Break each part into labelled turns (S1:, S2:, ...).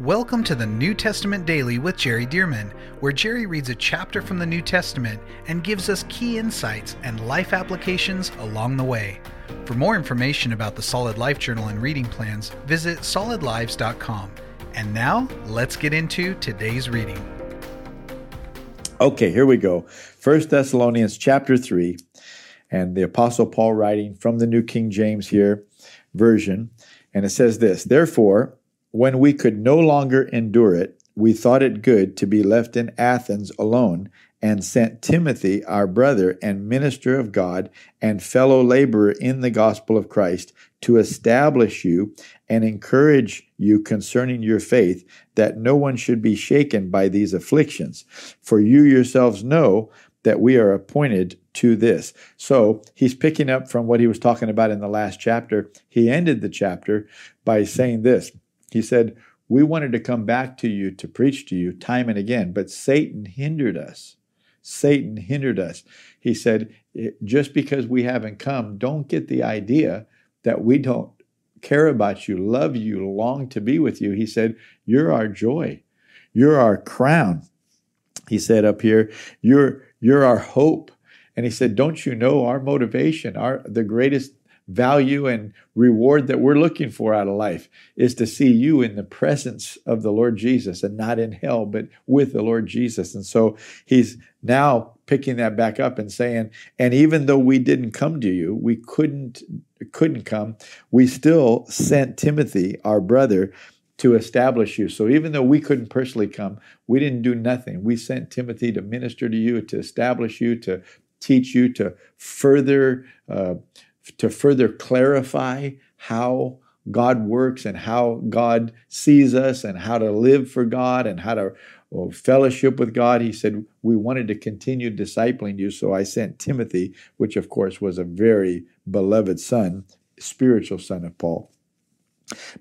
S1: Welcome to the New Testament Daily with Jerry Dirmann, where Jerry reads a chapter from the New Testament and gives us key insights and life applications along the way. For more information about the Solid Life Journal and reading plans, visit solidlives.com. And now, let's get into today's reading.
S2: Okay, here we go. First Thessalonians chapter 3, and the Apostle Paul writing from the New King James here version. And it says this Therefore, when we could no longer endure it, we thought it good to be left in Athens alone and sent Timothy, our brother and minister of God and fellow laborer in the gospel of Christ, to establish you and encourage you concerning your faith, that no one should be shaken by these afflictions. For you yourselves know that we are appointed to this. So he's picking up from what he was talking about in the last chapter. He ended the chapter by saying this he said, We wanted to come back to you to preach to you time and again, but Satan hindered us. Satan hindered us. He said, Just because we haven't come, don't get the idea that we don't care about you, love you, long to be with you. He said, You're our joy. You're our crown. He said up here, You're, you're our hope. And he said, Don't you know our motivation, our the greatest value and reward that we're looking for out of life is to see you in the presence of the Lord Jesus and not in hell, but with the Lord Jesus. And so he's now picking that back up and saying, and even though we didn't come to you, we couldn't couldn't come, we still sent Timothy, our brother, to establish you. So even though we couldn't personally come, we didn't do nothing. We sent Timothy to minister to you, to establish you, to teach you, to further uh, to further clarify how God works and how God sees us and how to live for God and how to well, fellowship with God. He said, We wanted to continue discipling you, so I sent Timothy, which of course was a very beloved son, spiritual son of Paul.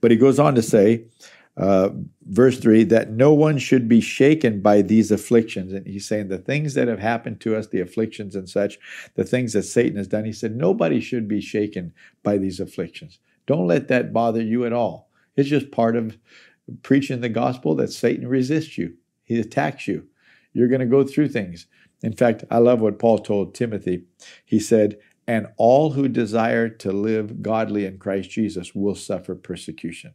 S2: But he goes on to say, uh, verse 3 that no one should be shaken by these afflictions. And he's saying the things that have happened to us, the afflictions and such, the things that Satan has done, he said, nobody should be shaken by these afflictions. Don't let that bother you at all. It's just part of preaching the gospel that Satan resists you, he attacks you. You're going to go through things. In fact, I love what Paul told Timothy. He said, and all who desire to live godly in Christ Jesus will suffer persecution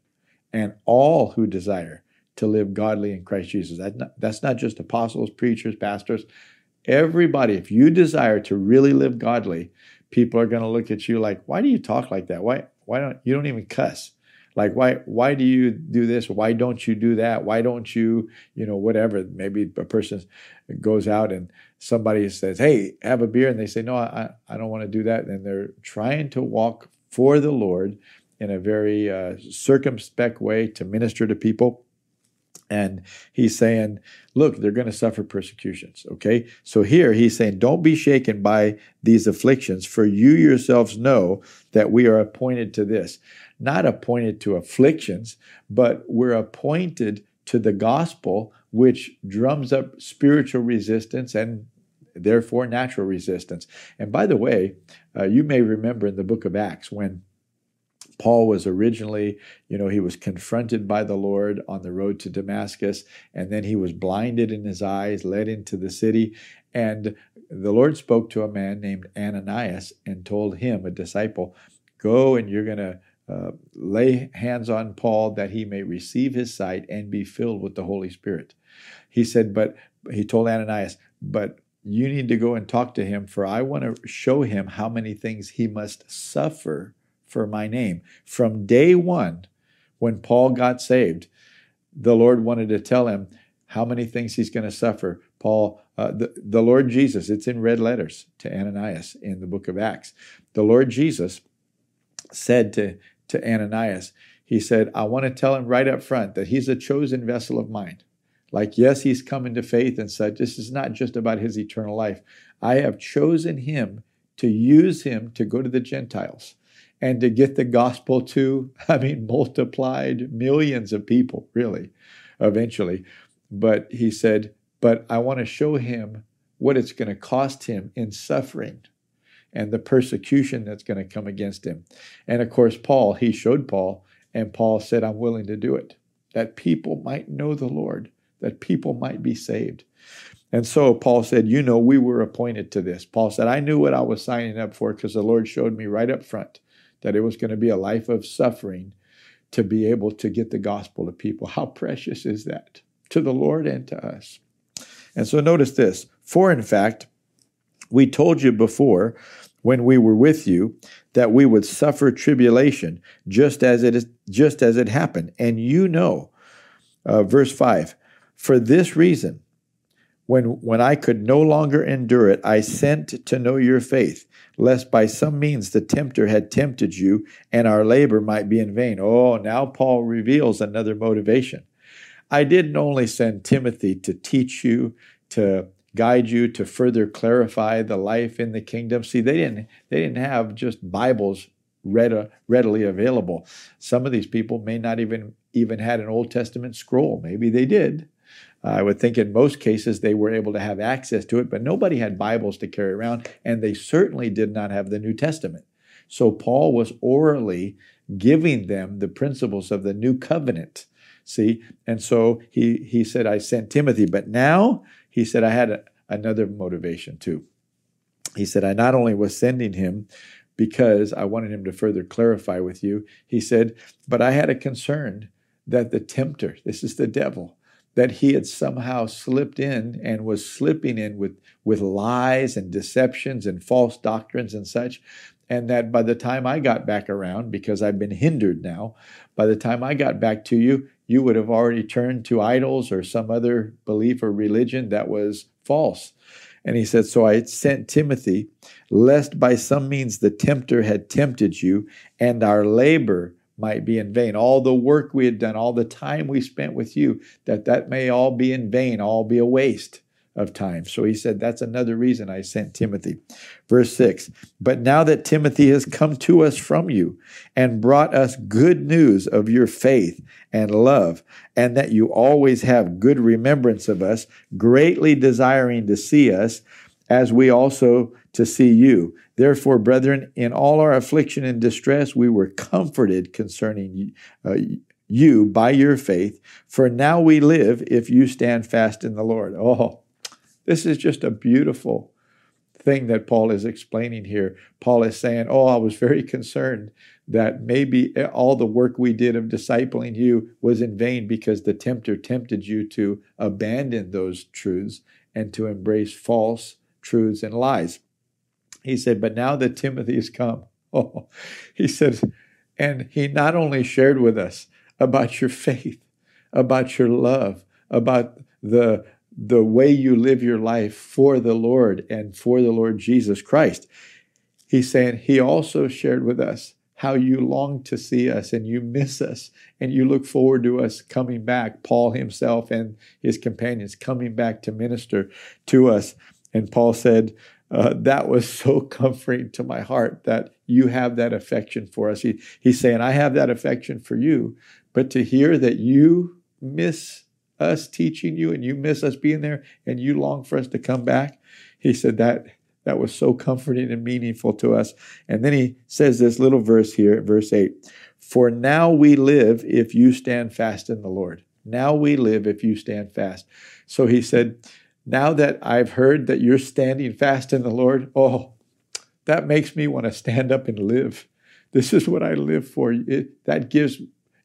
S2: and all who desire to live godly in Christ Jesus. That's not, that's not just apostles, preachers, pastors. Everybody, if you desire to really live godly, people are going to look at you like, why do you talk like that? Why, why don't you don't even cuss? Like, why, why do you do this? Why don't you do that? Why don't you, you know, whatever? Maybe a person goes out and somebody says, hey, have a beer. And they say, no, I, I don't want to do that. And they're trying to walk for the Lord in a very uh, circumspect way to minister to people. And he's saying, look, they're going to suffer persecutions. Okay. So here he's saying, don't be shaken by these afflictions, for you yourselves know that we are appointed to this. Not appointed to afflictions, but we're appointed to the gospel, which drums up spiritual resistance and therefore natural resistance. And by the way, uh, you may remember in the book of Acts when Paul was originally, you know, he was confronted by the Lord on the road to Damascus, and then he was blinded in his eyes, led into the city. And the Lord spoke to a man named Ananias and told him, a disciple, Go and you're going to uh, lay hands on Paul that he may receive his sight and be filled with the Holy Spirit. He said, But he told Ananias, But you need to go and talk to him, for I want to show him how many things he must suffer for my name. From day one, when Paul got saved, the Lord wanted to tell him how many things he's going to suffer. Paul, uh, the, the Lord Jesus, it's in red letters to Ananias in the book of Acts. The Lord Jesus said to, to Ananias, He said, I want to tell him right up front that he's a chosen vessel of mine. Like, yes, he's come into faith and such. This is not just about his eternal life. I have chosen him to use him to go to the Gentiles and to get the gospel to, I mean, multiplied millions of people, really, eventually. But he said, But I want to show him what it's going to cost him in suffering and the persecution that's going to come against him. And of course, Paul, he showed Paul, and Paul said, I'm willing to do it. that people might know the Lord, that people might be saved. And so Paul said, You know, we were appointed to this. Paul said, I knew what I was signing up for because the Lord showed me right up front that it was going to be a life of suffering to be able to get the gospel to people. How precious is that to the Lord and to us? And so notice this for in fact, we told you before when we were with you that we would suffer tribulation just as it is just as it happened and you know uh, verse 5 for this reason when when I could no longer endure it I sent to know your faith lest by some means the tempter had tempted you and our labor might be in vain oh now Paul reveals another motivation I didn't only send Timothy to teach you to guide you to further clarify the life in the kingdom. See, they didn't they didn't have just Bibles read, uh, readily available. Some of these people may not even even had an Old Testament scroll. Maybe they did. I would think in most cases they were able to have access to it, but nobody had Bibles to carry around, and they certainly did not have the New Testament. So Paul was orally giving them the principles of the new covenant. See, and so he he said, "I sent Timothy, but now he said, I had a, another motivation too. He said, I not only was sending him because I wanted him to further clarify with you, he said, but I had a concern that the tempter, this is the devil, that he had somehow slipped in and was slipping in with, with lies and deceptions and false doctrines and such. And that by the time I got back around, because I've been hindered now, by the time I got back to you, you would have already turned to idols or some other belief or religion that was false. And he said, So I sent Timothy, lest by some means the tempter had tempted you, and our labor might be in vain. All the work we had done, all the time we spent with you, that that may all be in vain, all be a waste of time. So he said, That's another reason I sent Timothy. Verse 6 But now that Timothy has come to us from you and brought us good news of your faith and love, and that you always have good remembrance of us, greatly desiring to see us, as we also to see you. Therefore, brethren, in all our affliction and distress, we were comforted concerning uh, you by your faith. For now we live if you stand fast in the Lord. Oh, this is just a beautiful thing that Paul is explaining here. Paul is saying, Oh, I was very concerned that maybe all the work we did of discipling you was in vain because the tempter tempted you to abandon those truths and to embrace false truths and lies. He said, But now that Timothy has come, oh, he said, and he not only shared with us about your faith, about your love, about the the way you live your life for the Lord and for the Lord Jesus Christ. He's saying he also shared with us how you long to see us and you miss us and you look forward to us coming back, Paul himself and his companions coming back to minister to us. And Paul said, uh, that was so comforting to my heart that you have that affection for us. He, he's saying, I have that affection for you, but to hear that you miss us teaching you and you miss us being there and you long for us to come back. He said that that was so comforting and meaningful to us. And then he says this little verse here, verse 8 For now we live if you stand fast in the Lord. Now we live if you stand fast. So he said, Now that I've heard that you're standing fast in the Lord, oh, that makes me want to stand up and live. This is what I live for. It, that gives,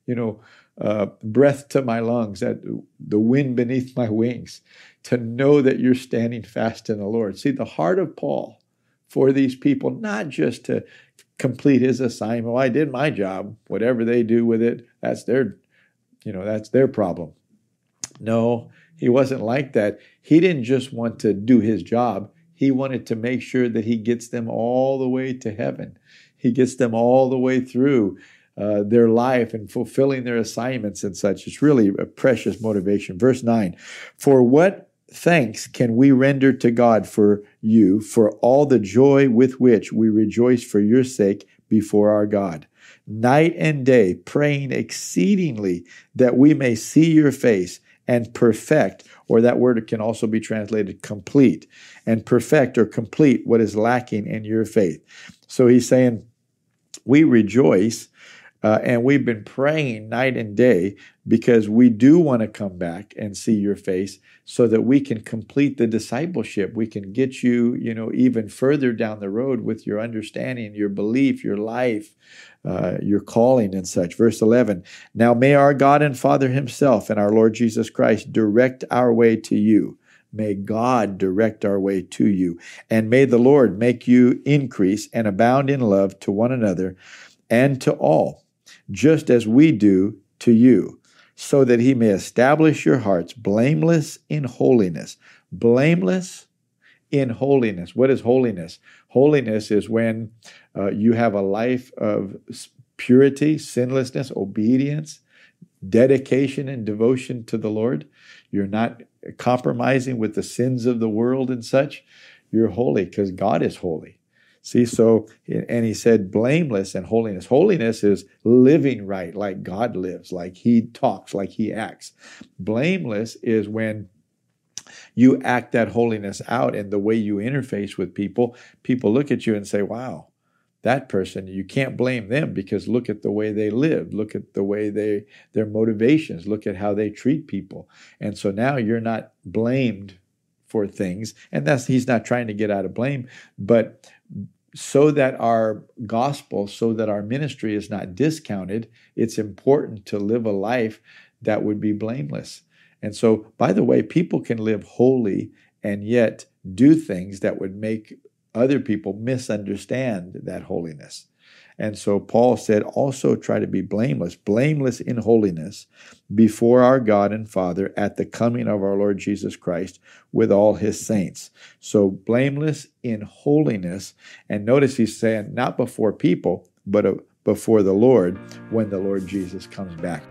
S2: you know, uh, breath to my lungs, that the wind beneath my wings, to know that you're standing fast in the Lord. See, the heart of Paul for these people, not just to complete his assignment. Well, I did my job. Whatever they do with it, that's their, you know, that's their problem. No, he wasn't like that. He didn't just want to do his job. He wanted to make sure that he gets them all the way to heaven. He gets them all the way through uh, their life and fulfilling their assignments and such. It's really a precious motivation. Verse 9 For what thanks can we render to God for you, for all the joy with which we rejoice for your sake before our God? Night and day, praying exceedingly that we may see your face and perfect, or that word can also be translated complete, and perfect or complete what is lacking in your faith. So he's saying, We rejoice Uh, and we've been praying night and day because we do want to come back and see your face so that we can complete the discipleship. We can get you, you know, even further down the road with your understanding, your belief, your life, uh, your calling and such. Verse 11 Now may our God and Father Himself and our Lord Jesus Christ direct our way to you. May God direct our way to you. And may the Lord make you increase and abound in love to one another and to all just as we do to you, so that he may establish your hearts blameless in holiness. Blameless in holiness. What is holiness? Holiness is when uh, you have a life of purity, sinlessness, obedience, dedication, and devotion to the Lord. You're not compromising with the sins of the world and such. You're holy because God is holy. See, so, and he said blameless and holiness. Holiness is living right, like God lives, like he talks, like he acts. Blameless is when you act that holiness out in the way you interface with people. People look at you and say, wow, that person, you can't blame them because look at the way they live, look at the way they, their motivations, look at how they treat people. And so now you're not blamed for things. And that's, he's not trying to get out of blame, but so that our gospel, so that our ministry is not discounted, it's important to live a life that would be blameless. And so, by the way, people can live holy and yet do things that would make other people misunderstand that holiness. And so Paul said, also try to be blameless, blameless in holiness before our God and Father at the coming of our Lord Jesus Christ with all his saints. So blameless in holiness. And notice he's saying, not before people, but uh, before the Lord when the Lord Jesus comes back.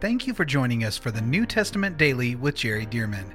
S1: Thank you for joining us for the New Testament Daily with Jerry Dirmann.